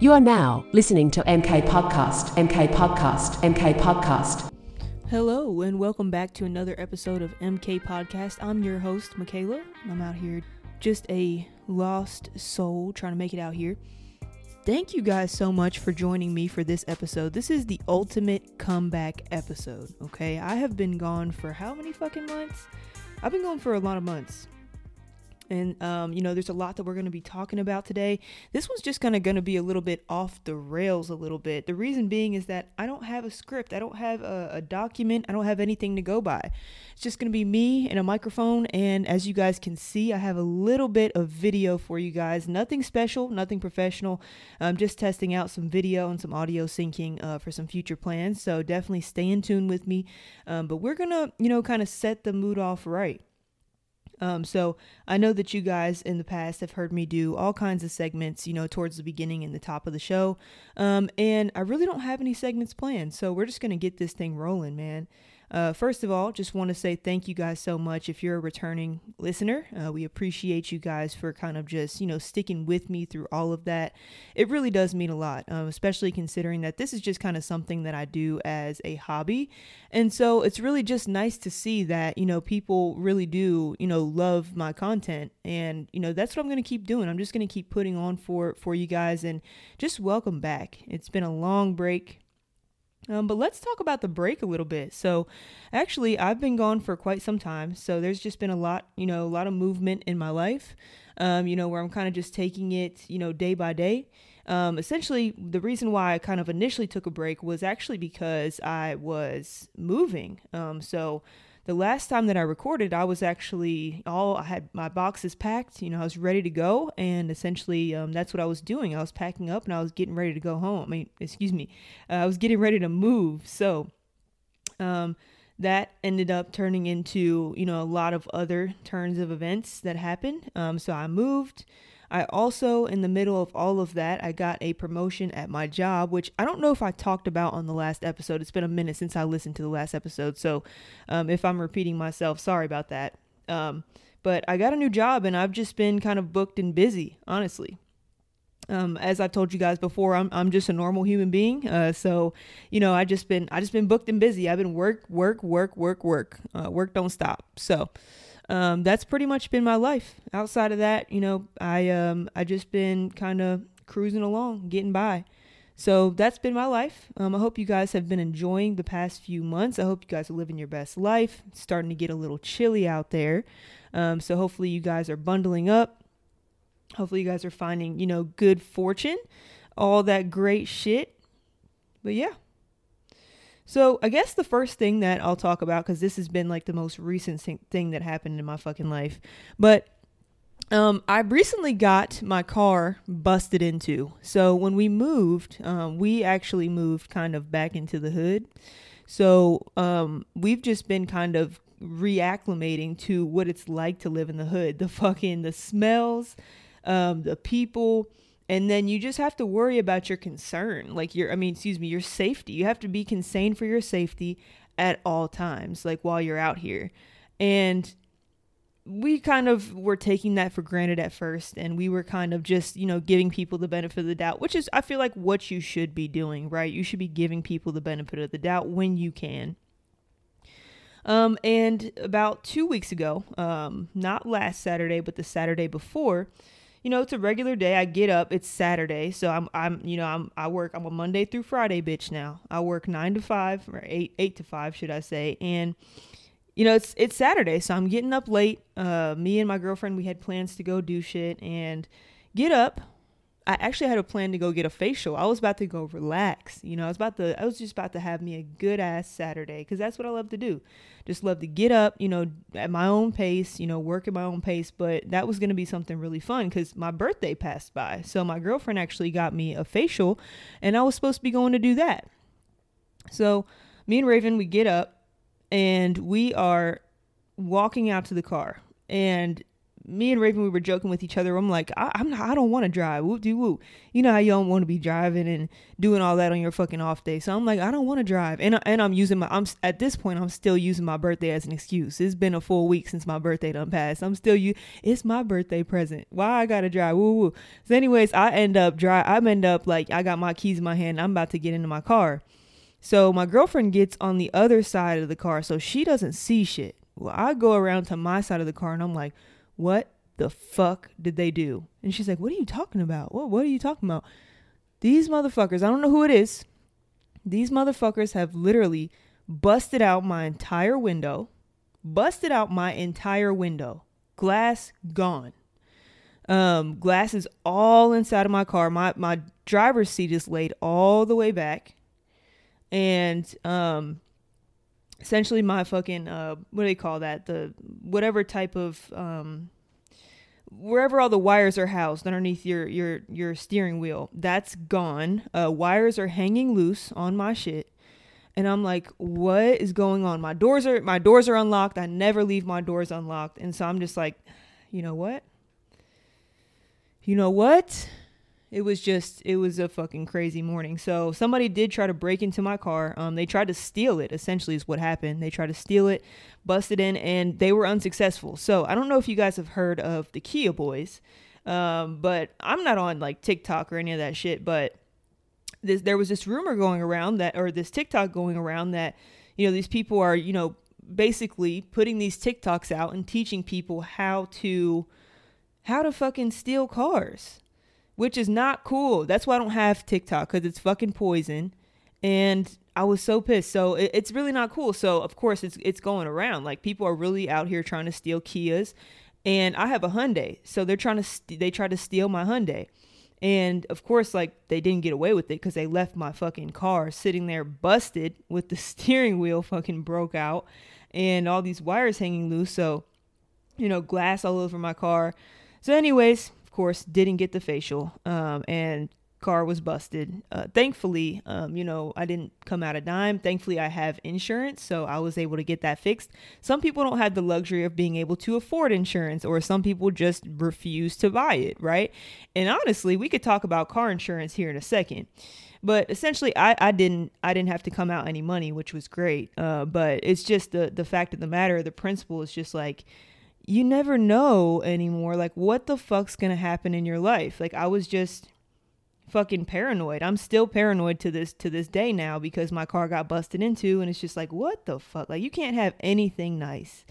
You are now listening to MK Podcast, MK Podcast, MK Podcast. Hello, and welcome back to another episode of MK Podcast. I'm your host, Michaela. I'm out here, just a lost soul trying to make it out here. Thank you guys so much for joining me for this episode. This is the ultimate comeback episode, okay? I have been gone for how many fucking months? I've been gone for a lot of months and um, you know there's a lot that we're going to be talking about today. This one's just kind of going to be a little bit off the rails a little bit. The reason being is that i don't have a script. I don't have a, a document. I don't have anything to go by. It's just going to be me and a microphone. And as you guys can see i have a little bit of video for you guys. Nothing special nothing professional. I'm just testing out some video and some audio syncing uh, for some future plans. So definitely stay in tune with me. Um, but we're gonna you know kind of set the mood off right um, so I know that you guys in the past have heard me do all kinds of segments, you know, towards the beginning and the top of the show. Um, and I really don't have any segments planned. So we're just going to get this thing rolling, man. Uh, first of all, just want to say thank you guys so much. If you're a returning listener, uh, we appreciate you guys for kind of just, you know, sticking with me through all of that. It really does mean a lot, um, especially considering that this is just kind of something that I do as a hobby. And so it's really just nice to see that, you know, people really do, you know, love my content. And, you know, that's what I'm going to keep doing. I'm just going to keep putting on for, for you guys and just welcome back. It's been a long break. Um, but let's talk about the break a little bit. So, actually, I've been gone for quite some time. So, there's just been a lot, you know, a lot of movement in my life, um, you know, where I'm kind of just taking it, you know, day by day. Um, essentially, the reason why I kind of initially took a break was actually because I was moving. Um, so, the last time that I recorded, I was actually all I had my boxes packed. You know, I was ready to go, and essentially, um, that's what I was doing. I was packing up and I was getting ready to go home. I mean, excuse me, uh, I was getting ready to move. So, um, that ended up turning into you know a lot of other turns of events that happened. Um, so I moved. I also, in the middle of all of that, I got a promotion at my job, which I don't know if I talked about on the last episode. It's been a minute since I listened to the last episode. So um, if I'm repeating myself, sorry about that. Um, but I got a new job and I've just been kind of booked and busy, honestly. Um, as I've told you guys before, I'm I'm just a normal human being. Uh, so, you know, I just been I just been booked and busy. I've been work, work, work, work, work. Uh, work don't stop. So, um, that's pretty much been my life. Outside of that, you know, I um I just been kind of cruising along, getting by. So that's been my life. Um, I hope you guys have been enjoying the past few months. I hope you guys are living your best life. It's starting to get a little chilly out there. Um, so hopefully you guys are bundling up. Hopefully you guys are finding, you know, good fortune, all that great shit. But yeah, so I guess the first thing that I'll talk about, because this has been like the most recent thing that happened in my fucking life, but um, I recently got my car busted into. So when we moved, um, we actually moved kind of back into the hood. So um, we've just been kind of reacclimating to what it's like to live in the hood. The fucking the smells, um, the people and then you just have to worry about your concern like your i mean excuse me your safety. You have to be concerned for your safety at all times like while you're out here. And we kind of were taking that for granted at first and we were kind of just you know giving people the benefit of the doubt which is i feel like what you should be doing right? You should be giving people the benefit of the doubt when you can. Um, and about two weeks ago um, not last saturday but the saturday before you know, it's a regular day. I get up. It's Saturday, so I'm I'm you know I'm I work. I'm a Monday through Friday bitch now. I work nine to five or eight eight to five should I say, and you know it's it's Saturday, so I'm getting up late. Uh, me and my girlfriend we had plans to go do shit and get up. I actually had a plan to go get a facial. I was about to go relax. You know, I was about to I was just about to have me a good ass Saturday cuz that's what I love to do. Just love to get up, you know, at my own pace, you know, work at my own pace, but that was going to be something really fun cuz my birthday passed by. So my girlfriend actually got me a facial and I was supposed to be going to do that. So, me and Raven we get up and we are walking out to the car and me and Raven, we were joking with each other. I'm like, I, not, I don't want to drive. Whoop de whoop. You know how you don't want to be driving and doing all that on your fucking off day. So I'm like, I don't want to drive. And and I'm using my, I'm at this point, I'm still using my birthday as an excuse. It's been a full week since my birthday done passed. I'm still you. It's my birthday present. Why I gotta drive? Woo woo. So anyways, I end up drive. I end up like I got my keys in my hand. I'm about to get into my car. So my girlfriend gets on the other side of the car, so she doesn't see shit. Well, I go around to my side of the car and I'm like, what the fuck did they do? And she's like, what are you talking about? What, what are you talking about? These motherfuckers, I don't know who it is. These motherfuckers have literally busted out my entire window, busted out my entire window, glass gone. Um, glass is all inside of my car. My my driver's seat is laid all the way back, and um, essentially my fucking uh what do they call that? The whatever type of um wherever all the wires are housed underneath your your your steering wheel that's gone. Uh wires are hanging loose on my shit. And i'm like what is going on? My doors are my doors are unlocked. I never leave my doors unlocked. And so i'm just like you know what? You know what it was just it was a fucking crazy morning. So somebody did try to break into my car. Um they tried to steal it essentially is what happened. They tried to steal it busted in and they were unsuccessful. So i don't know if you guys have heard of the kia boys um but i'm not on like tiktok or any of that shit but this, there was this rumor going around that or this tiktok going around that you know these people are you know basically putting these tiktoks out and teaching people how to how to fucking steal cars which is not cool. That's why I don't have TikTok because it's fucking poison. And I was so pissed. So it, it's really not cool. So of course it's it's going around. Like people are really out here trying to steal Kias, and I have a Hyundai, so they're trying to st- they try to steal my Hyundai. And of course, like they didn't get away with it because they left my fucking car sitting there busted with the steering wheel fucking broke out and all these wires hanging loose. So, you know, glass all over my car. So, anyways, of course, didn't get the facial, um, and car was busted. Uh, thankfully, um, you know, I didn't come out a dime. Thankfully, I have insurance, so I was able to get that fixed. Some people don't have the luxury of being able to afford insurance, or some people just refuse to buy it, right? And honestly, we could talk about car insurance here in a second. But essentially, I, I didn't I didn't have to come out any money, which was great. Uh, but it's just the the fact of the matter. The principle is just like you never know anymore like what the fuck's gonna happen in your life like i was just fucking paranoid i'm still paranoid to this to this day now because my car got busted into and it's just like what the fuck like you can't have anything nice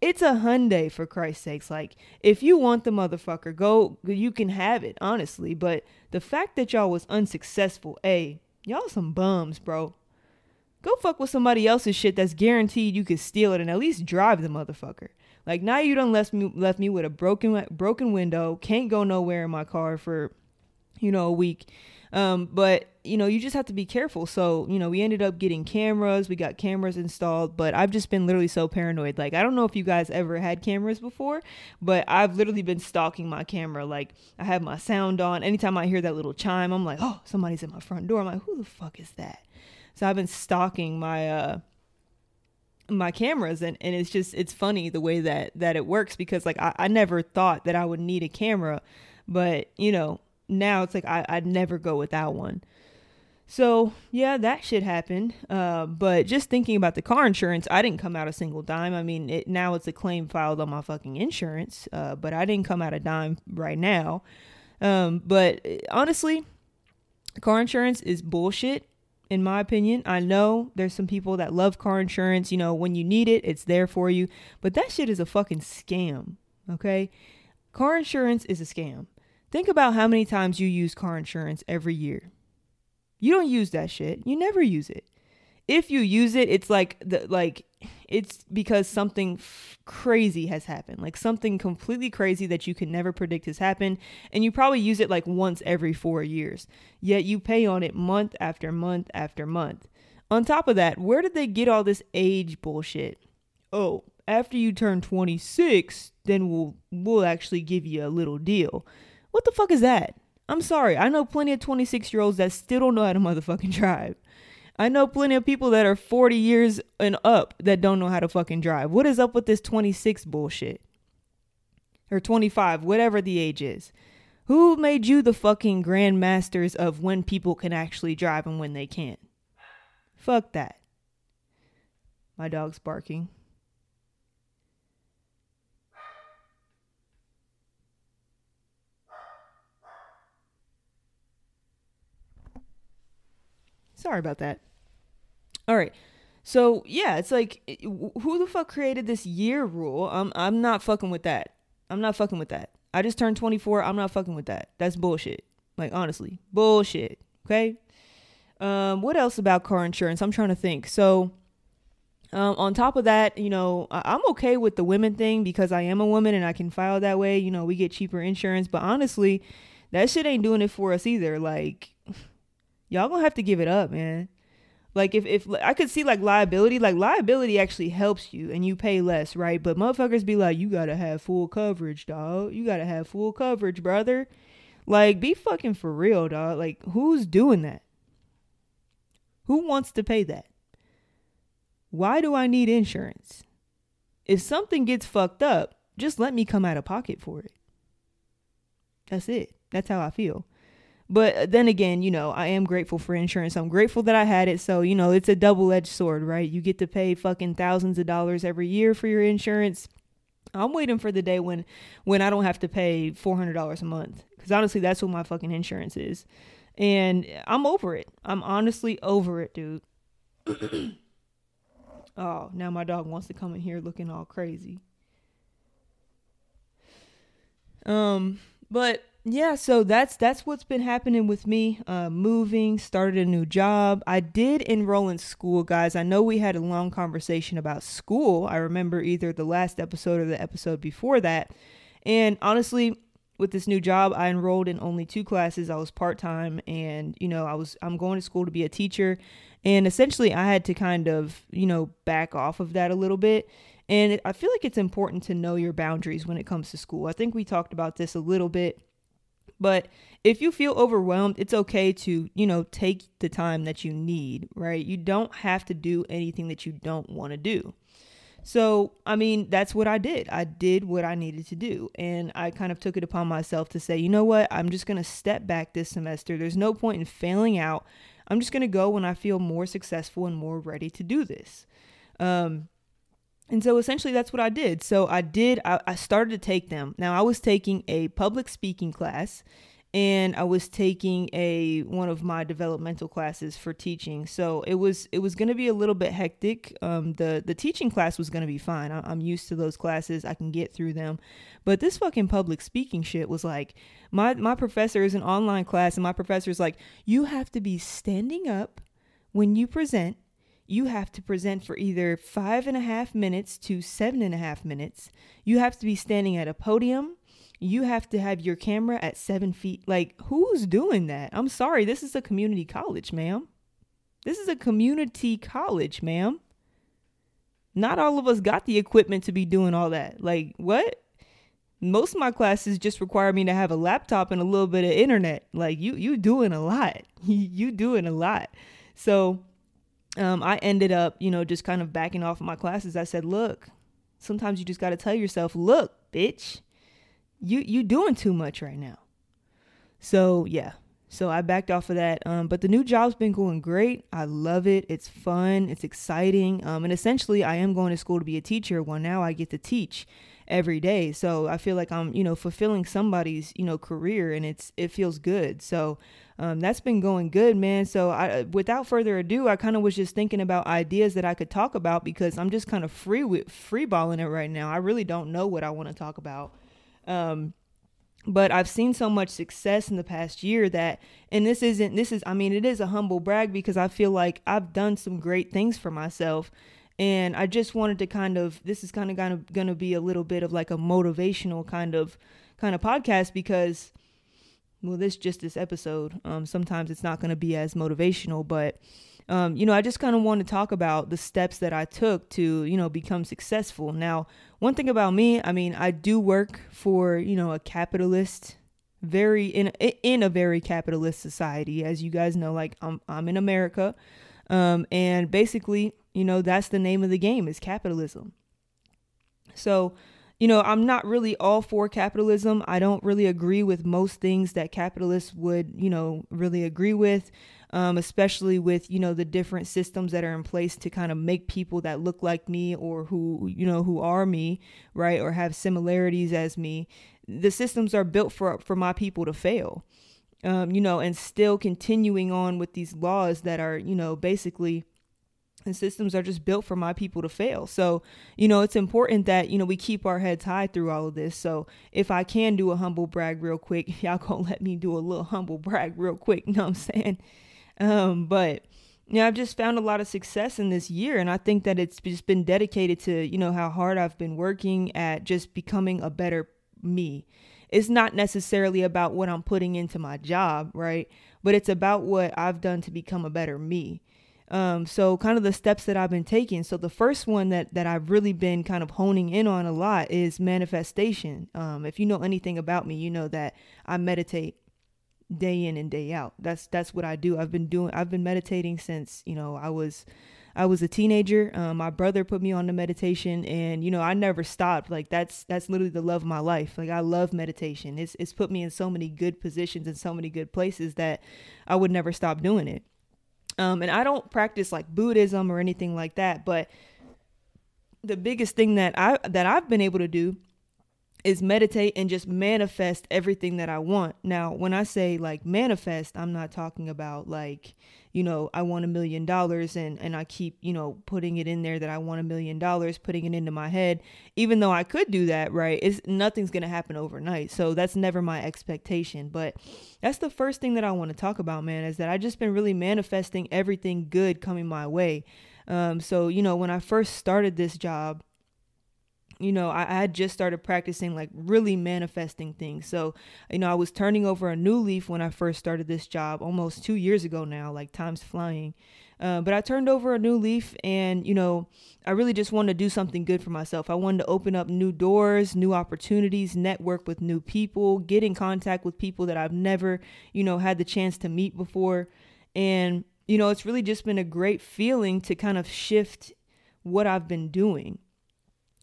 it's a Hyundai for Christ's sakes. Like, if you want the motherfucker, go. You can have it, honestly. But the fact that y'all was unsuccessful, a y'all some bums, bro. Go fuck with somebody else's shit that's guaranteed you could steal it and at least drive the motherfucker. Like now you done left me left me with a broken broken window, can't go nowhere in my car for you know a week. Um, but you know, you just have to be careful. So, you know, we ended up getting cameras, we got cameras installed, but I've just been literally so paranoid. Like, I don't know if you guys ever had cameras before, but I've literally been stalking my camera. Like, I have my sound on. Anytime I hear that little chime, I'm like, oh, somebody's at my front door. I'm like, who the fuck is that? So I've been stalking my uh my cameras and, and it's just it's funny the way that that it works because like I, I never thought that I would need a camera but you know now it's like I, I'd never go without one. So yeah that shit happened uh, but just thinking about the car insurance I didn't come out a single dime. I mean it now it's a claim filed on my fucking insurance uh, but I didn't come out a dime right now. Um, but honestly car insurance is bullshit in my opinion. I know there's some people that love car insurance. You know, when you need it, it's there for you. But that shit is a fucking scam, okay? Car insurance is a scam. Think about how many times you use car insurance every year. You don't use that shit. You never use it if you use it, it's like the like it's because something f- crazy has happened. Like something completely crazy that you can never predict has happened and you probably use it like once every 4 years. Yet you pay on it month after month after month. On top of that, where did they get all this age bullshit? Oh, after you turn 26, then we'll we'll actually give you a little deal. What the fuck is that? I'm sorry. I know plenty of 26 year olds that still don't know how to motherfucking drive. I know plenty of people that are 40 years and up that don't know how to fucking drive. What is up with this 26 bullshit? or 25, whatever the age is. Who made you the fucking grandmasters of when people can actually drive and when they can't? Fuck that. My dog's barking. Sorry about that. All right. So, yeah, it's like who the fuck created this year rule? I'm I'm not fucking with that. I'm not fucking with that. I just turned 24. I'm not fucking with that. That's bullshit. Like honestly, bullshit. Okay? Um what else about car insurance? I'm trying to think. So, um, on top of that, you know, I- I'm okay with the women thing because I am a woman and I can file that way. You know, we get cheaper insurance, but honestly, that shit ain't doing it for us either. Like, y'all gonna have to give it up, man. Like if if I could see like liability, like liability actually helps you and you pay less, right? But motherfuckers be like, you gotta have full coverage, dog. You gotta have full coverage, brother. Like, be fucking for real, dog. Like, who's doing that? Who wants to pay that? Why do I need insurance? If something gets fucked up, just let me come out of pocket for it. That's it. That's how I feel. But then again, you know, I am grateful for insurance. I'm grateful that I had it. So, you know, it's a double edged sword, right? You get to pay fucking thousands of dollars every year for your insurance. I'm waiting for the day when when I don't have to pay $400 a month cuz honestly that's what my fucking insurance is. And I'm over it. I'm honestly over it, dude. oh, now my dog wants to come in here looking all crazy. Um, but yeah, so that's that's what's been happening with me. Uh, moving, started a new job. I did enroll in school, guys. I know we had a long conversation about school. I remember either the last episode or the episode before that. And honestly, with this new job, I enrolled in only two classes. I was part time, and you know, I was I'm going to school to be a teacher, and essentially, I had to kind of you know back off of that a little bit. And I feel like it's important to know your boundaries when it comes to school. I think we talked about this a little bit but if you feel overwhelmed, it's okay to, you know, take the time that you need, right? You don't have to do anything that you don't want to do. So, I mean, that's what I did. I did what I needed to do. And I kind of took it upon myself to say, you know what? I'm just going to step back this semester. There's no point in failing out. I'm just going to go when I feel more successful and more ready to do this. Um, and so essentially that's what I did. So I did, I, I, started to take them. Now I was taking a public speaking class and I was taking a one of my developmental classes for teaching. So it was it was going to be a little bit hectic. Um, the the teaching class was going to be fine. I, I'm used to those classes. I can get through them. But this fucking public speaking shit was like my my professor is an online class and my professor is like you have to be standing up when you present you have to present for either five and a half minutes to seven and a half minutes. You have to be standing at a podium. You have to have your camera at seven feet. Like, who's doing that? I'm sorry. This is a community college, ma'am. This is a community college, ma'am. Not all of us got the equipment to be doing all that. Like, what? Most of my classes just require me to have a laptop and a little bit of internet. Like, you you doing a lot. you doing a lot. So, um, I ended up, you know, just kind of backing off of my classes. I said, look, sometimes you just got to tell yourself, look, bitch, you you doing too much right now. So yeah, so I backed off of that. Um, but the new job's been going great. I love it. It's fun. It's exciting. Um, and essentially, I am going to school to be a teacher. Well, now I get to teach every day. So I feel like I'm, you know, fulfilling somebody's, you know, career, and it's it feels good. So um, that's been going good, man. So I, without further ado, I kind of was just thinking about ideas that I could talk about because I'm just kind of free with free balling it right now. I really don't know what I want to talk about. Um, but I've seen so much success in the past year that, and this isn't, this is, I mean, it is a humble brag because I feel like I've done some great things for myself. And I just wanted to kind of, this is kind of going to be a little bit of like a motivational kind of, kind of podcast because well, this just this episode. Um, sometimes it's not going to be as motivational, but um, you know, I just kind of want to talk about the steps that I took to, you know, become successful. Now, one thing about me, I mean, I do work for, you know, a capitalist, very in in a very capitalist society, as you guys know. Like I'm I'm in America, um, and basically, you know, that's the name of the game is capitalism. So you know, I'm not really all for capitalism. I don't really agree with most things that capitalists would, you know, really agree with, um, especially with, you know, the different systems that are in place to kind of make people that look like me or who, you know, who are me, right, or have similarities as me. The systems are built for for my people to fail. Um, you know, and still continuing on with these laws that are, you know, basically and systems are just built for my people to fail. So, you know, it's important that, you know, we keep our heads high through all of this. So if I can do a humble brag real quick, y'all gonna let me do a little humble brag real quick, you know what I'm saying? Um, but you know, I've just found a lot of success in this year and I think that it's just been dedicated to, you know, how hard I've been working at just becoming a better me. It's not necessarily about what I'm putting into my job, right? But it's about what I've done to become a better me. Um, so kind of the steps that I've been taking. So the first one that that I've really been kind of honing in on a lot is manifestation. Um, if you know anything about me, you know that I meditate day in and day out. That's that's what I do. I've been doing. I've been meditating since you know I was. I was a teenager. Um, my brother put me on the meditation, and you know I never stopped. Like that's that's literally the love of my life. Like I love meditation. It's it's put me in so many good positions and so many good places that I would never stop doing it. Um, and I don't practice like Buddhism or anything like that, but the biggest thing that I that I've been able to do is meditate and just manifest everything that I want. Now, when I say like manifest, I'm not talking about like, you know, I want a million dollars and and I keep, you know, putting it in there that I want a million dollars, putting it into my head. Even though I could do that, right? It's nothing's going to happen overnight. So that's never my expectation, but that's the first thing that I want to talk about, man, is that I just been really manifesting everything good coming my way. Um so, you know, when I first started this job, you know, I, I, had just started practicing like really manifesting things. So, you know, I was turning over a new leaf when I first started this job almost two years ago now, like time's flying. Uh, but I turned over a new leaf and, you know, I really just wanted to do something good for myself. I wanted to open up new doors, new opportunities, network with new people, get in contact with people that I've never, you know, had the chance to meet before. And, you know, it's really just been a great feeling to kind of shift what I've been doing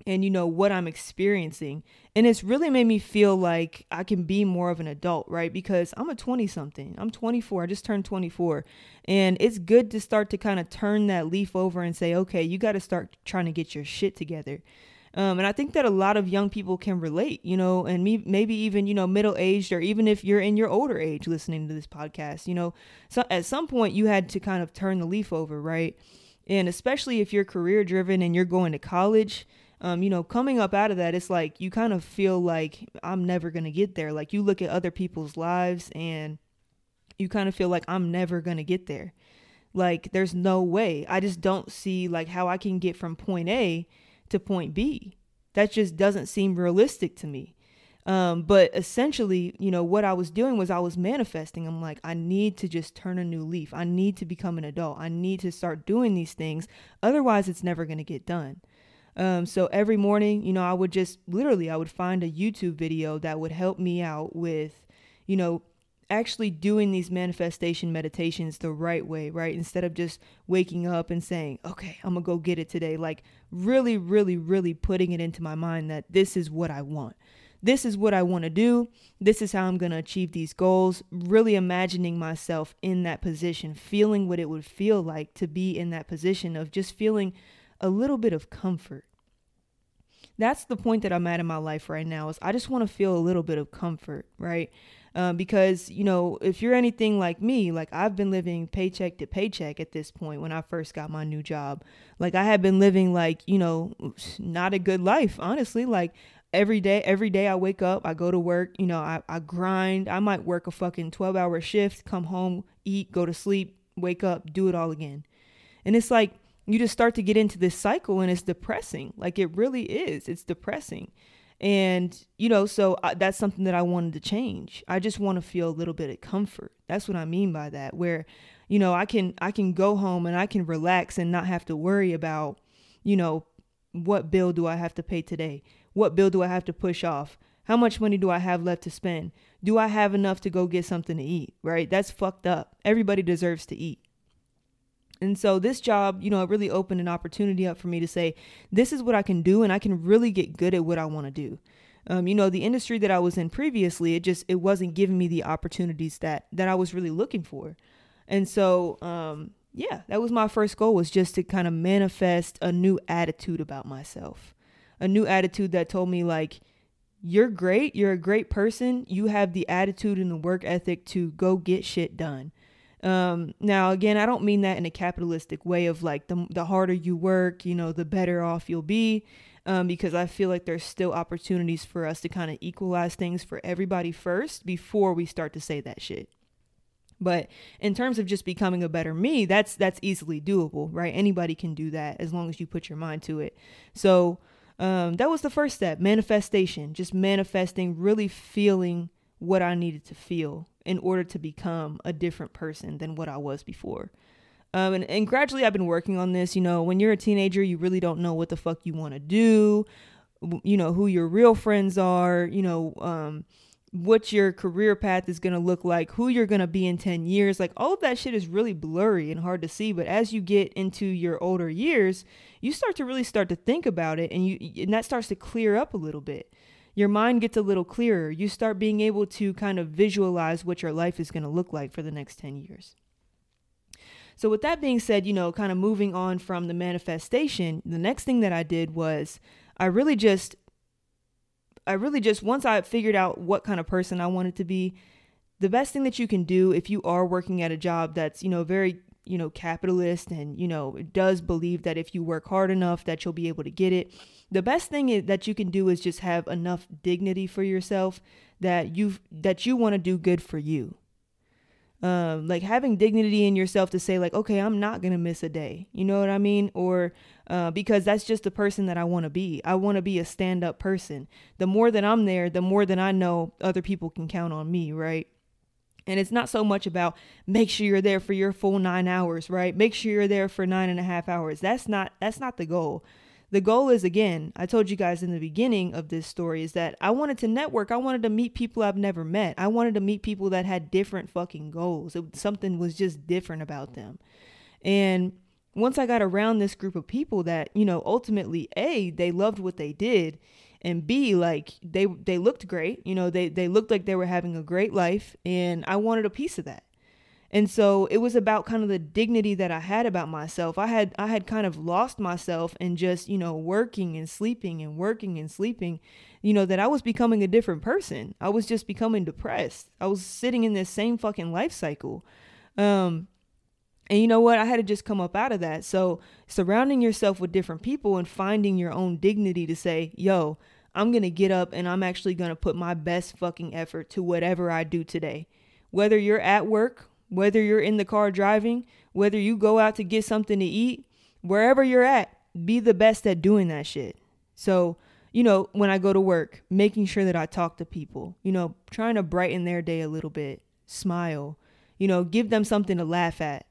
and you know what I'm experiencing. And it's really made me feel like I can be more of an adult, right? Because I'm a 20 something. I'm 24. I just turned 24. And it's good to start to kind of turn that leaf over and say, "Okay, you got to start trying to get your shit together." Um, and I think that a lot of young people can relate, you know, and me, maybe even, you know, middle aged or even if you're in your older age listening to this podcast, you know, so at some point you had to kind of turn the leaf over, right? And especially if you're career driven and you're going to college, um, you know, coming up out of that, it's like you kind of feel like I'm never going to get there. Like you look at other people's lives and you kind of feel like I'm never going to get there. Like there's no way. I just don't see like how I can get from point A to point B. That just doesn't seem realistic to me. Um, but essentially, you know, what I was doing was I was manifesting. I'm like, I need to just turn a new leaf. I need to become an adult. I need to start doing these things. Otherwise, it's never going to get done. Um, so every morning, you know, I would just literally, I would find a YouTube video that would help me out with, you know, actually doing these manifestation meditations the right way, right? Instead of just waking up and saying, okay, I'm gonna go get it today. Like, really, really, really putting it into my mind that this is what I want. This is what I want to do. This is how I'm to achieve these goals. Really imagining myself in that position, feeling what it would feel like to be in that position of just feeling a little bit of comfort. That's the point that I'm at in my life right now is I just want to feel a little bit of comfort, right? Um, because you know if you're anything like me like i've been living paycheck to paycheck at this point when i first got my new job like i had been living like you know not a good life honestly like every day every day i wake up i go to work you know i, I grind i might work a fucking 12 hour shift come home eat go to sleep wake up do it all again and it's like you just start to get into this cycle and it's depressing. Like it really is. It's depressing. And, you know, so I, that's something that I wanted to change. I just want to feel a little bit of comfort. That's what I mean by that where, you know, I can I can go home and I can relax and not have to worry about, you know, what bill do I have to pay today? What bill do I have to push off? How much money do I have left to spend? Do I have enough to go get something to eat? Right? That's fucked up. Everybody deserves to eat. And so this job, you know, it really opened an opportunity up for me to say, this is what I can do and I can really get good at what I want to do. Um, you know, the industry that I was in previously, it just it wasn't giving me the opportunities that that I was really looking for. And so, um, yeah, that was my first goal was just to kind of manifest a new attitude about myself. A new attitude that told me like you're great, you're a great person, you have the attitude and the work ethic to go get shit done. Um, now again, I don't mean that in a capitalistic way of like the the harder you work, you know, the better off you'll be. Um, because I feel like there's still opportunities for us to kind of equalize things for everybody first before we start to say that shit. But in terms of just becoming a better me, that's that's easily doable, right? Anybody can do that as long as you put your mind to it. So um, that was the first step, manifestation, just manifesting, really feeling what I needed to feel in order to become a different person than what I was before. Um, and, and gradually, I've been working on this. You know, when you're a teenager, you really don't know what the fuck you want to do, you know, who your real friends are, you know, um, what your career path is going to look like, who you're going to be in 10 years. Like all of that shit is really blurry and hard to see, but as you get into your older years, you start to really start to think about it and you and that starts to clear up a little bit. Your mind gets a little clearer. You start being able to kind of visualize what your life is going to look like for the next 10 years. So with that being said, you know, kind of moving on from the manifestation, the next thing that I did was I really just I really just once I figured out what kind of person I wanted to be, the best thing that you can do if you are working at a job that's, you know, very, you know, capitalist and, you know, does believe that if you work hard enough that you'll be able to get it. The best thing that you can do is just have enough dignity for yourself that you that you want to do good for you. Um, like having dignity in yourself to say like okay i'm not gonna miss a day you know what i mean? Or uh, because that's just the person that i want to be. I want to be a stand-up person. The more that i'm there the more that i know other people can count on me right and it's not so much about make sure you're there for your full nine hours right make sure you're there for nine and a half hours that's not that's not the goal the goal is again, I told you guys in the beginning of this story is that I wanted to network. I wanted to meet people I've never met. I wanted to meet people that had different fucking goals. It, something was just different about them. And once I got around this group of people that, you know, ultimately A, they loved what they did, and B, like they they looked great. You know, they they looked like they were having a great life and I wanted a piece of that. And so it was about kind of the dignity that I had about myself. I had I had kind of lost myself and just, you know, working and sleeping and working and sleeping, you know, that I was becoming a different person. I was just becoming depressed. I was sitting in this same fucking life cycle. Um and you know what? I had to just come up out of that. So surrounding yourself with different people and finding your own dignity to say, "Yo, I'm going to get up and I'm actually going to put my best fucking effort to whatever I do today." Whether you're at work whether you're in the car driving, whether you go out to get something to eat, wherever you're at, be the best at doing that shit. So, you know, when I go to work, making sure that I talk to people, you know, trying to brighten their day a little bit, smile, you know, give them something to laugh at.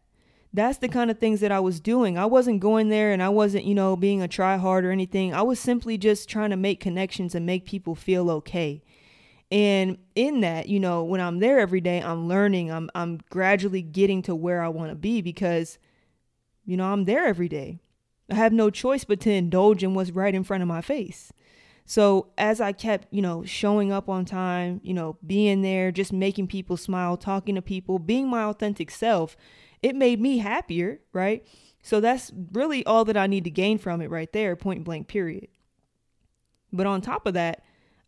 That's the kind of things that I was doing. I wasn't going there and I wasn't, you know, being a try hard or anything. I was simply just trying to make connections and make people feel okay. And in that, you know, when I'm there every day, I'm learning, I'm I'm gradually getting to where I want to be because you know, I'm there every day. I have no choice but to indulge in what's right in front of my face. So as I kept, you know, showing up on time, you know, being there, just making people smile, talking to people, being my authentic self, it made me happier, right? So that's really all that I need to gain from it right there, point blank period. But on top of that,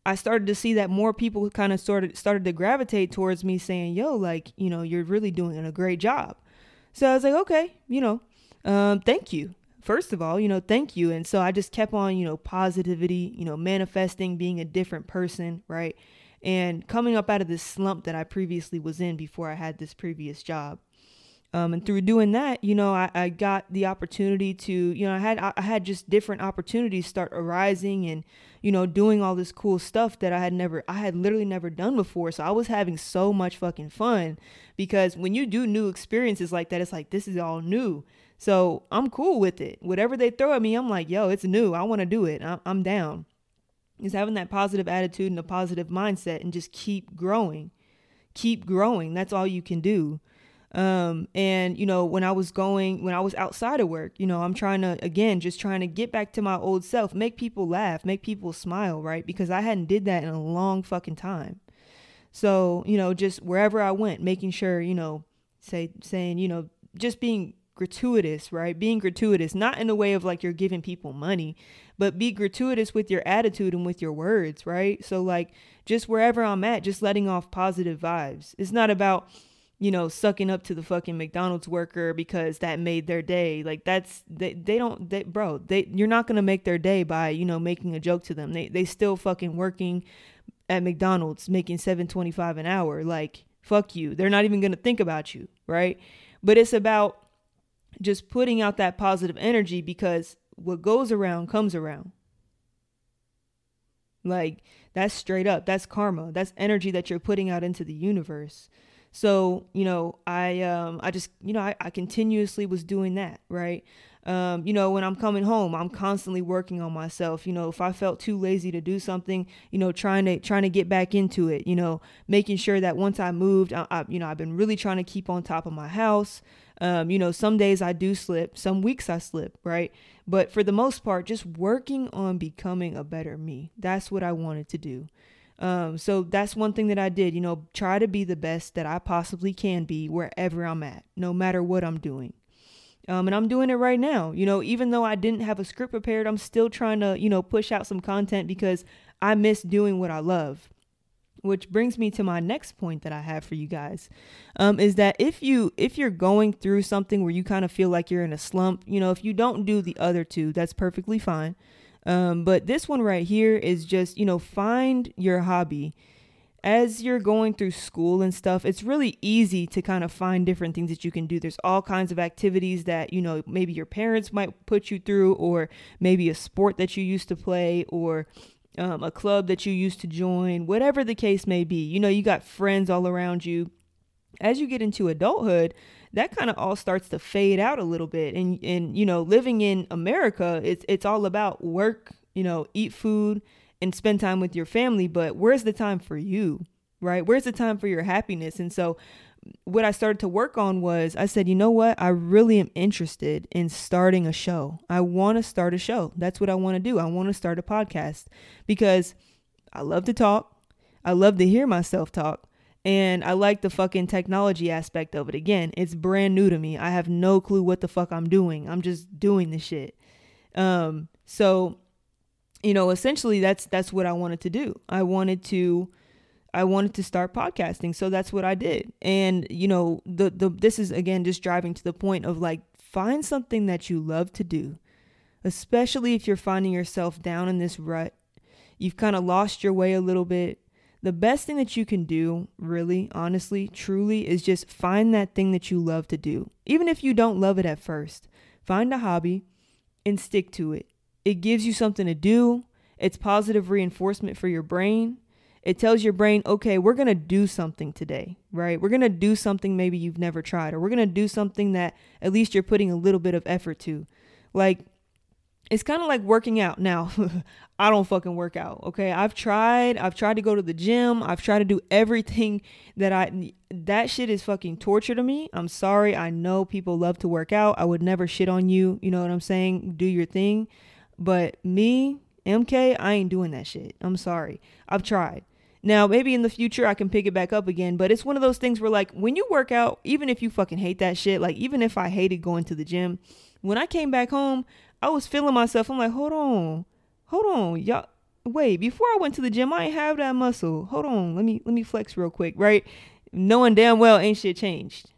I started to see that more people kind of started started to gravitate towards me saying, "Yo, like, you know, you're really doing a great job." So I was like, "Okay, you know, um, thank you." First of all, you know, thank you. And so I just kept on, you know, positivity, you know, manifesting being a different person, right? And coming up out of this slump that I previously was in before I had this previous job. Um, and through doing that, you know, I, I got the opportunity to, you know, I had I had just different opportunities start arising and, you know, doing all this cool stuff that I had never I had literally never done before. So I was having so much fucking fun because when you do new experiences like that, it's like this is all new. So I'm cool with it. Whatever they throw at me, I'm like, yo, it's new. I want to do it. I'm, I'm down. Is having that positive attitude and a positive mindset and just keep growing. Keep growing. That's all you can do. Um, and you know, when I was going, when I was outside of work, you know, I'm trying to again, just trying to get back to my old self, make people laugh, make people smile, right? Because I hadn't did that in a long fucking time. So you know, just wherever I went, making sure you know, say saying you know, just being gratuitous, right? Being gratuitous, not in the way of like you're giving people money, but be gratuitous with your attitude and with your words, right? So like just wherever I'm at, just letting off positive vibes. It's not about you know, sucking up to the fucking McDonald's worker because that made their day. Like that's they they don't they bro, they you're not to make their day by, you know, making a joke to them. They they still fucking working at McDonald's making 7.25 an hour. Like fuck you. They're not even to think about you, right? But it's about just putting out that positive energy because what goes around comes around. Like that's straight up. That's karma. That's energy that you're putting out into the universe. So, you know, I um I just, you know, I, I continuously was doing that, right? Um, you know, when I'm coming home, I'm constantly working on myself. You know, if I felt too lazy to do something, you know, trying to trying to get back into it. You know, making sure that once I moved, I, I you know, I've been really trying to keep on top of my house. Um, you know, some days I do slip, some weeks I slip, right? But for the most part, just working on becoming a better me. That's what I wanted to do. Um, so that's one thing that I did, you know, try to be the best that I possibly can be wherever I'm at, no matter what I'm doing. Um, and I'm doing it right now. You know, even though I didn't have a script prepared, I'm still trying to, you know, push out some content because I miss doing what I love. Which brings me to my next point that I have for you guys, um, is that if you if you're going through something where you kind of feel like you're in a slump, you know, if you don't do the other two, that's perfectly fine. Um, but this one right here is just, you know, find your hobby. As you're going through school and stuff, it's really easy to kind of find different things that you can do. There's all kinds of activities that, you know, maybe your parents might put you through, or maybe a sport that you used to play, or um, a club that you used to join, whatever the case may be. You know, you got friends all around you. As you get into adulthood, that kind of all starts to fade out a little bit. And and you know, living in America, it's it's all about work, you know, eat food and spend time with your family, but where's the time for you? Right? Where's the time for your happiness? And so mm, what I started to work on was I said, you know what? I really am interested in starting a show. I want to start a show. That's what I want to do. I want to start a podcast because I love to talk. I love to hear myself talk. And I like the fucking technology aspect of it. Again, it's brand new to me. I have no clue what the fuck I'm doing. I'm just doing the shit. Um, so, you know, essentially that's that's what I wanted to do. I wanted to I wanted to start podcasting. So that's what I did. And, you know, the the this is again just driving to the point of like find something that you love to do. Especially if you're finding yourself down in this rut. You've kind of lost your way a little bit the best thing that you can do, really, honestly, truly, is just find that thing that you love to do. Even if you don't love it at first, find a hobby and stick to it. It gives you something to do, it's positive reinforcement for your brain. It tells your brain, okay, we're going to do something today, right? We're going to do something maybe you've never tried, or we're going to do something that at least you're putting a little bit of effort to. Like, it's kind of like working out. Now, I don't fucking work out, okay? I've tried. I've tried to go to the gym. I've tried to do everything that I that shit is fucking torture to me. I'm sorry. I know people love to work out. I would never shit on you. You know what I'm saying? Do your thing. But me, MK, I ain't doing that shit. I'm sorry. I've tried. Now, maybe in the future I can pick it back up again, but it's one of those things where like when you work out, even if you fucking hate that shit, like even if I hated going to the gym, when I came back home, I was feeling myself. I'm like, hold on, hold on, y'all. Wait, before I went to the gym, I ain't have that muscle. Hold on, let me let me flex real quick, right? Knowing damn well ain't shit changed.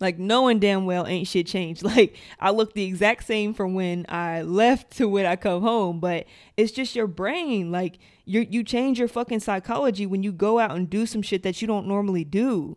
Like knowing damn well ain't shit changed. Like I look the exact same from when I left to when I come home, but it's just your brain. Like you you change your fucking psychology when you go out and do some shit that you don't normally do.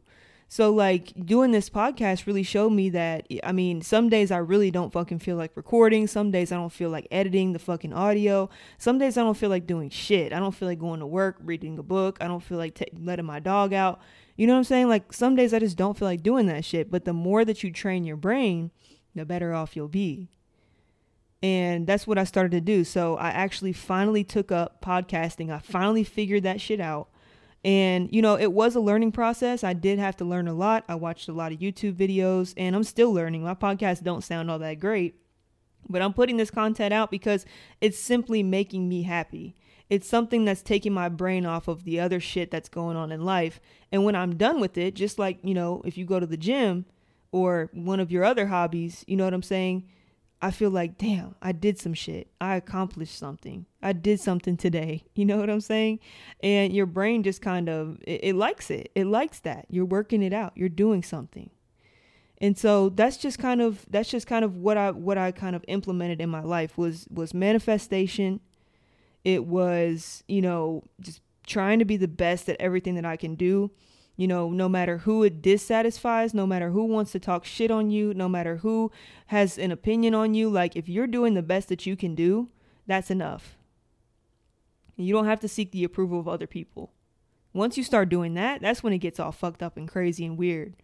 So like doing this podcast really showed me that I mean, some days I really don't fucking feel like recording. Some days I don't feel like editing the fucking audio. Some days I don't feel like doing shit. I don't feel like going to work, reading a book. I don't feel like t- letting my dog out. You know what I'm saying? Like some days I just don't feel like doing that shit. But the more that you train your brain, the better off you'll be. And that's what I started to do. So I actually finally took up podcasting. I finally figured that shit out And, you know, it was a learning process. I did have to learn a lot. I watched a lot of YouTube videos and I'm still learning. My podcasts don't sound all that great, but I'm putting this content out because it's simply making me happy. It's something that's taking my brain off of the other shit that's going on in life. And when I'm done with it, just like, you know, if you go to the gym or one of your other hobbies, you know what I'm saying? I feel like, damn, I did some shit. I accomplished something. I did something today. You know what I'm saying? And your brain just kind of it, it, likes it. It likes that. You're working it out. You're doing something. And so that's just kind of that's just kind of what I what I kind of implemented in my life was was manifestation. It was, you know, just trying to be the best at everything that I can do you know, no matter who it dissatisfies, no matter who wants to talk shit on you, no matter who has an opinion on you, like if you're doing the best that you can do, that's enough. You don't have to seek the approval of other people. Once you start doing that, that's when it gets all fucked up and crazy and weird.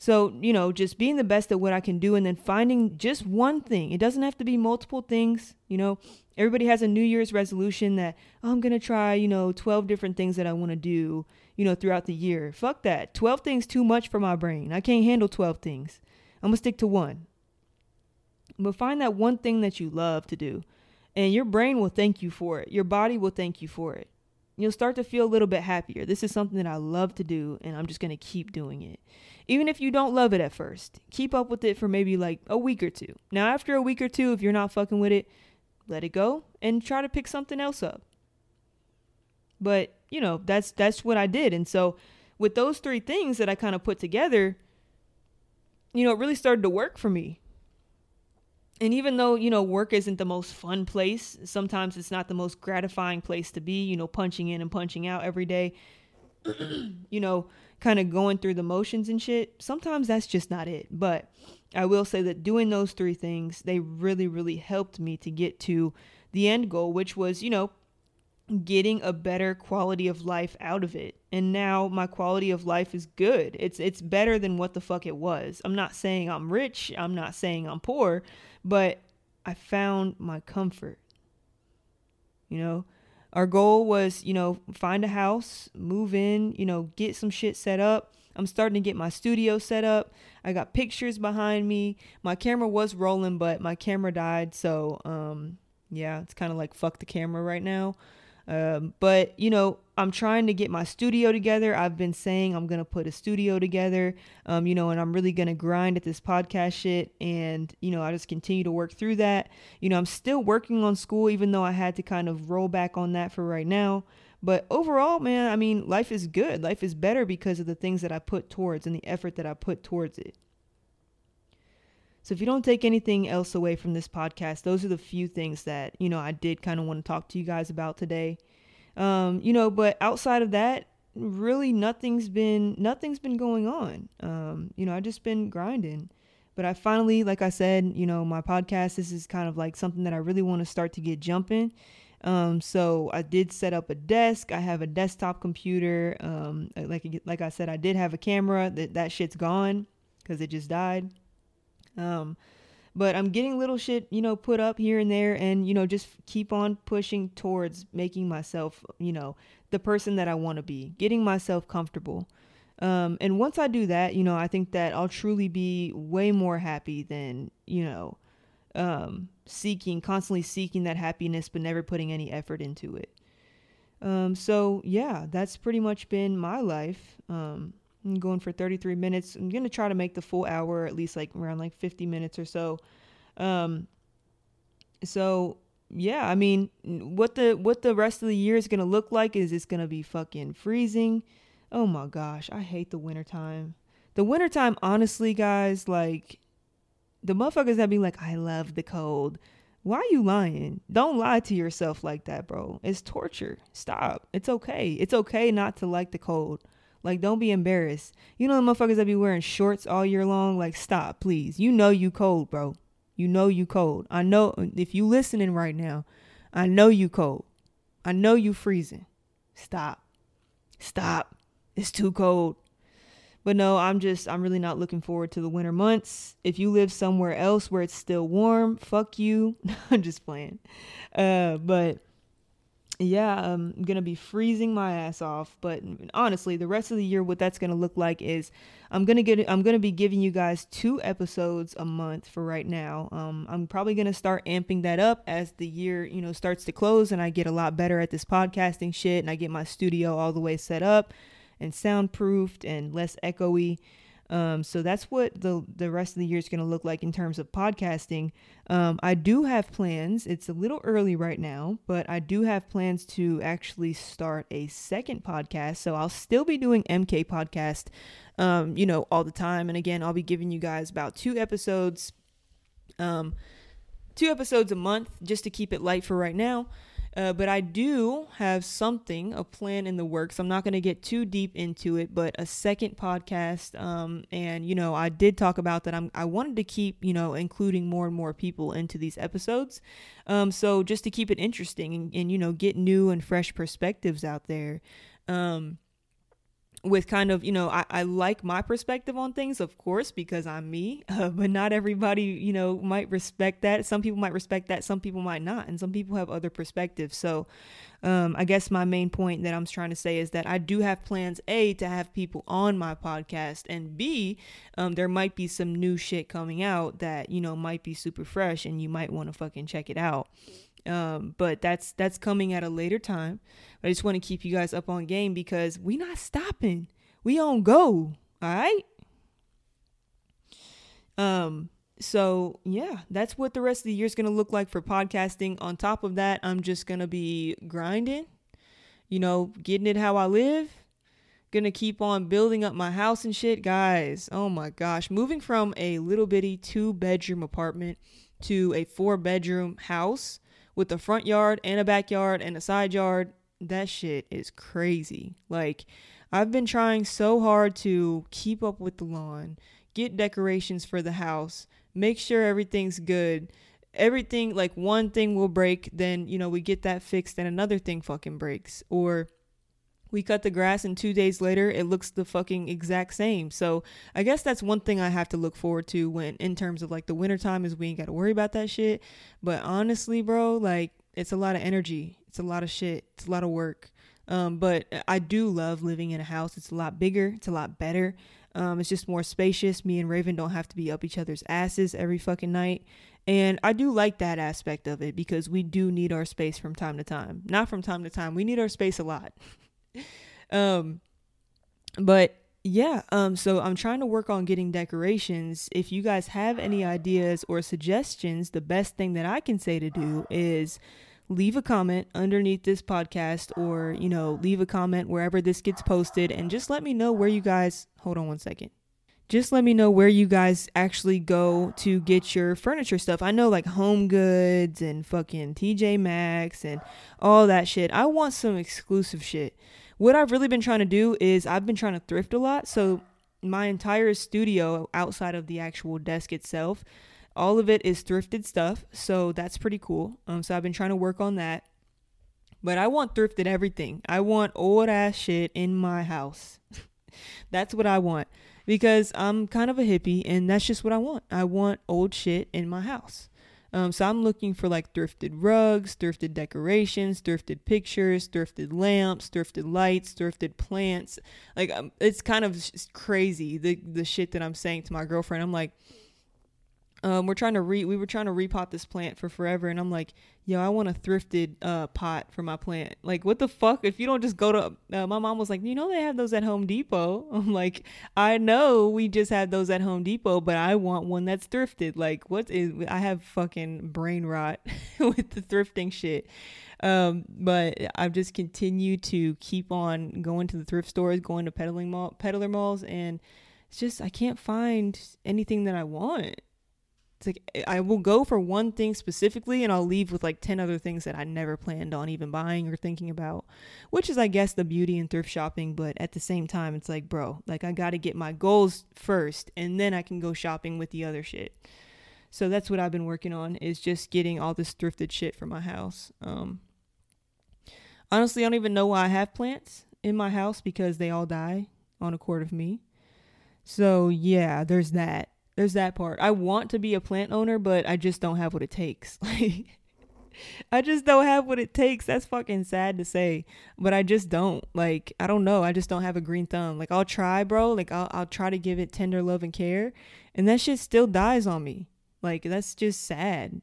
So, you know, just being the best at what I can do and then finding just one thing. It doesn't have to be multiple things. You know, everybody has a New Year's resolution that, oh, I'm going to try, you know, 12 different things that I want to do you know, throughout the year. Fuck that. 12 things too much for my brain. I can't handle 12 things. I'm going to stick to one. But find that one thing that you love to do, and your brain will thank you for it. Your body will thank you for it. You'll start to feel a little bit happier. This is something that I love to do, and I'm just going to keep doing it. Even if you don't love it at first, keep up with it for maybe like a week or two. Now, after a week or two, if you're not fucking with it, let it go and try to pick something else up. But you know, that's that's what I did. And so with those three things that I kind of put together, you know, it really started to work for me. And even though, you know, work isn't the most fun place, sometimes it's not the most gratifying place to be, you know, punching in and punching out every day, you know, kind of going through the motions and shit. Sometimes that's just not it. But I will say that doing those three things, they really, really helped me to get to the end goal, which was, you know, getting a better quality of life out of it. And now my quality of life is good. It's it's better than what the fuck it was. I'm not saying I'm rich, I'm not saying I'm poor, but I found my comfort. You know, our goal was, you know, find a house, move in, you know, get some shit set up. I'm starting to get my studio set up. I got pictures behind me. My camera was rolling, but my camera died, so um yeah, it's kind of like fuck the camera right now. Um, but you know, I'm trying to get my studio together. I've been saying I'm gonna put a studio together. Um, you know, and I'm really gonna grind at this podcast shit. And you know, I just continue to work through that. You know, I'm still working on school, even though I had to kind of roll back on that for right now. But overall, man, I mean, life is good. Life is better because of the things that I put towards and the effort that I put towards it. So if you don't take anything else away from this podcast, those are the few things that, you know, I did kind of want to talk to you guys about today. Um, you know, but outside of that, really nothing's been nothing's been going on. Um, you know, I just been grinding. But I finally, like I said, you know, my podcast, this is kind of like something that I really want to start to get jumping. Um, so I did set up a desk. I have a desktop computer. Um, like like I said, I did have a camera. That that shit's gone because it just died. Um, but I'm getting little shit, you know, put up here and there and, you know, just keep on pushing towards making myself, you know, the person that I want to be, getting myself comfortable. Um, and once I do that, you know, I think that I'll truly be way more happy than, you know, um, seeking, constantly seeking that happiness, but never putting any effort into it. Um, so yeah, that's pretty much been my life. Um, I'm going for 33 minutes. I'm going to try to make the full hour, at least like around like 50 minutes or so. Um, so yeah, I mean, what the what the rest of the year is going to look like is it's going to be fucking freezing. Oh my gosh, I hate the wintertime. The wintertime, honestly, guys, like the motherfuckers that be like, I love the cold. Why are you lying? Don't lie to yourself like that, bro. It's torture. Stop. It's okay. It's okay not to like the cold. Like, don't be embarrassed. You know the motherfuckers that be wearing shorts all year long? Like, stop, please. You know you cold, bro. You know you cold. I know if you listening right now, I know you cold. I know you freezing. Stop. Stop. It's too cold. But no, I'm just I'm really not looking forward to the winter months. If you live somewhere else where it's still warm, fuck you. I'm just playing. Uh, but yeah, I'm gonna be freezing my ass off. But honestly, the rest of the year, what that's gonna look like is I'm gonna get I'm gonna be giving you guys two episodes a month for right now. Um, I'm probably gonna start amping that up as the year you know starts to close and I get a lot better at this podcasting shit and I get my studio all the way set up and soundproofed and less echoey. Um, so that's what the the rest of the year is going to look like in terms of podcasting. Um, I do have plans. It's a little early right now, but I do have plans to actually start a second podcast. So I'll still be doing MK podcast, um, you know, all the time. And again, I'll be giving you guys about two episodes, um, two episodes a month, just to keep it light for right now. Uh, but I do have something, a plan in the works. I'm not going to get too deep into it, but a second podcast. Um, and you know, I did talk about that. I'm I wanted to keep you know including more and more people into these episodes. Um, so just to keep it interesting and, and you know get new and fresh perspectives out there. Um, with kind of you know I, I like my perspective on things of course because i'm me uh, but not everybody you know might respect that. Some people might respect that some people might not and some people have other perspectives. So um, i guess my main point that i'm trying to say is that i do have plans a to have people on my podcast and b um, there might be some new shit coming out that you know might be super fresh and you might want to fucking check it out um, but that's that's coming at a later time. But I just want to keep you guys up on game because we not stopping. We on go. All right. Um. So yeah, that's what the rest of the year is gonna look like for podcasting. On top of that, I'm just gonna be grinding. You know, getting it how I live. Gonna keep on building up my house and shit, guys. Oh my gosh, moving from a little bitty two bedroom apartment to a four bedroom house with a front yard and a backyard and a side yard. That shit is crazy. Like, I've been trying so hard to keep up with the lawn, get decorations for the house, make sure everything's good. Everything, like one thing will break, then, you know, we get that fixed and another thing fucking breaks. Or, we cut the grass and two days later it looks the fucking exact same. So i guess that's one thing i have to look forward to when in terms of like the wintertime is we ain't gotta worry about that shit. But honestly bro like it's a lot of energy. It's a lot of shit. It's a lot of work. Um, but i do love living in a house. It's a lot bigger. It's a lot better. Um, it's just more spacious. Me and raven don't have to be up each other's asses every fucking night. And I do like that aspect of it because we do need our space from time to time. Not from time to time. We need our space a lot. um but yeah um so i'm trying to work on getting decorations. If you guys have any ideas or suggestions the best thing that i can say to do is leave a comment underneath this podcast or you know leave a comment wherever this gets posted and just let me know where you guys hold on one second just let me know where you guys actually go to get your furniture stuff. I know like Home Goods and fucking TJ Maxx and all that shit. I want some exclusive shit. What I've really been trying to do is I've been trying to thrift a lot. So my entire studio outside of the actual desk itself, all of it is thrifted stuff. So that's pretty cool. Um so I've been trying to work on that. But I want thrifted everything. I want old ass shit in my house. that's what I want because I'm kind of a hippie and that's just what I want. I want old shit in my house. Um, so I'm looking for like thrifted rugs, thrifted decorations, thrifted pictures, thrifted lamps, thrifted lights, thrifted plants. Like um, it's kind of crazy the the shit that I'm saying to my girlfriend. I'm like, um, we're trying to re we were trying to repot this plant for forever and i'm like yo i want a thrifted uh pot for my plant. Like what the fuck? If you don't just go to uh, my mom was like you know they have those at home depot? I'm like i know we just have those at home depot but i want one that's thrifted. Like what is i have fucking brain rot with the thrifting shit. Um but i've just continued to keep on going to the thrift stores going to peddling mall peddler malls and it's just i can't find anything that i want it's like I will go for one thing specifically and I'll leave with like 10 other things that I never planned on even buying or thinking about, which is, I guess, the beauty in thrift shopping. But at the same time, it's like, bro, like I got to get my goals first and then I can go shopping with the other shit. So that's what I've been working on is just getting all this thrifted shit for my house. Um, honestly, I don't even know why I have plants in my house because they all die on a accord of me. So yeah, there's that there's that part. I want to be a plant owner, but I just don't have what it takes. Like I just don't have what it takes. That's fucking sad to say, but I just don't. Like, I don't know. I just don't have a green thumb. Like, I'll try, bro. Like, I'll I'll try to give it tender love and care, and that shit still dies on me. Like, that's just sad.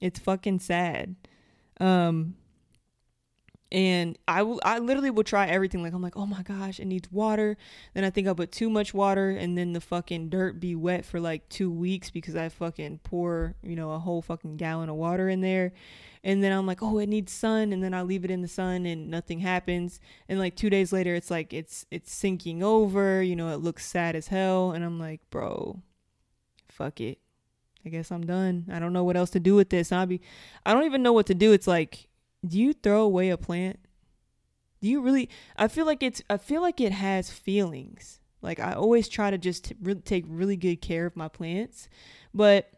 It's fucking sad. Um, and I will I literally will try everything. Like I'm like oh my gosh it needs water. Then I think I'll put too much water and then the fucking dirt be wet for like two weeks because I fucking pour you know a whole fucking gallon of water in there. And then I'm like oh it needs sun. And then I leave it in the sun and nothing happens. And like two days later it's like it's it's sinking over you know it looks sad as hell. And I'm like bro fuck it. I guess I'm done. I don't know what else to do with this. I'll be I don't even know what to do. It's like do you throw away a plant? Do you really I feel like it's I feel like it has feelings. Like I always try to just t- really take really good care of my plants, but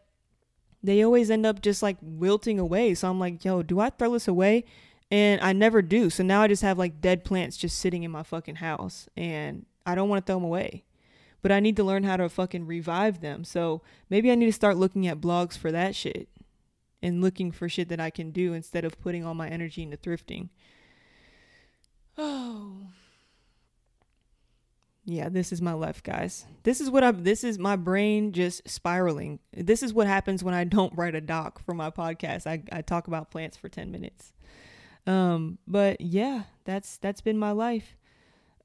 they always end up just like wilting away. So I'm like, "Yo, do I throw this away?" And I never do. So now I just have like dead plants just sitting in my fucking house and I don't want to throw them away. But I need to learn how to fucking revive them. So maybe I need to start looking at blogs for that shit and looking for shit that I can do instead of putting all my energy into thrifting. Oh. Yeah, this is my life, guys. This is what I this is my brain just spiraling. This is what happens when I don't write a doc for my podcast. I, I talk about plants for 10 minutes. Um, but yeah, that's that's been my life.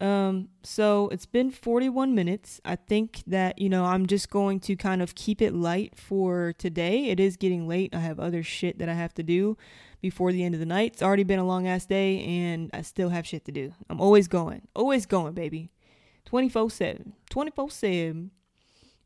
Um, so it's been 41 minutes. I think that, you know, I'm just going to kind of keep it light for today. It is getting late. I have other shit that I have to do before the end of the night. It's already been a long ass day and I still have shit to do. I'm always going. Always going, baby. 24 7. 24 7.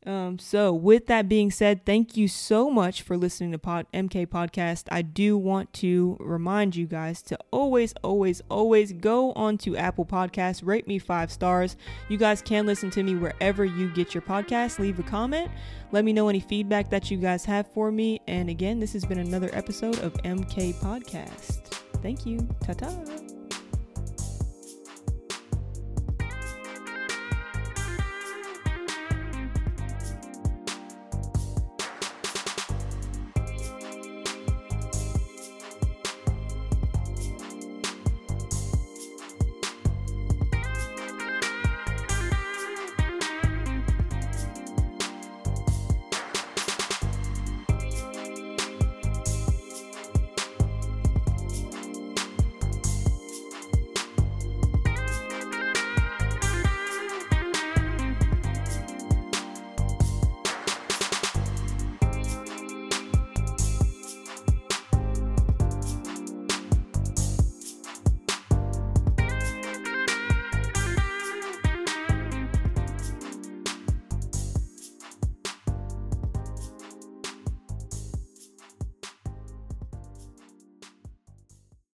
Um, so, with that being said, thank you so much for listening to Pod MK Podcast. I do want to remind you guys to always, always, always go onto Apple Podcasts, rate me five stars. You guys can listen to me wherever you get your podcast. Leave a comment. Let me know any feedback that you guys have for me. And again, this has been another episode of MK Podcast. Thank you. Ta ta.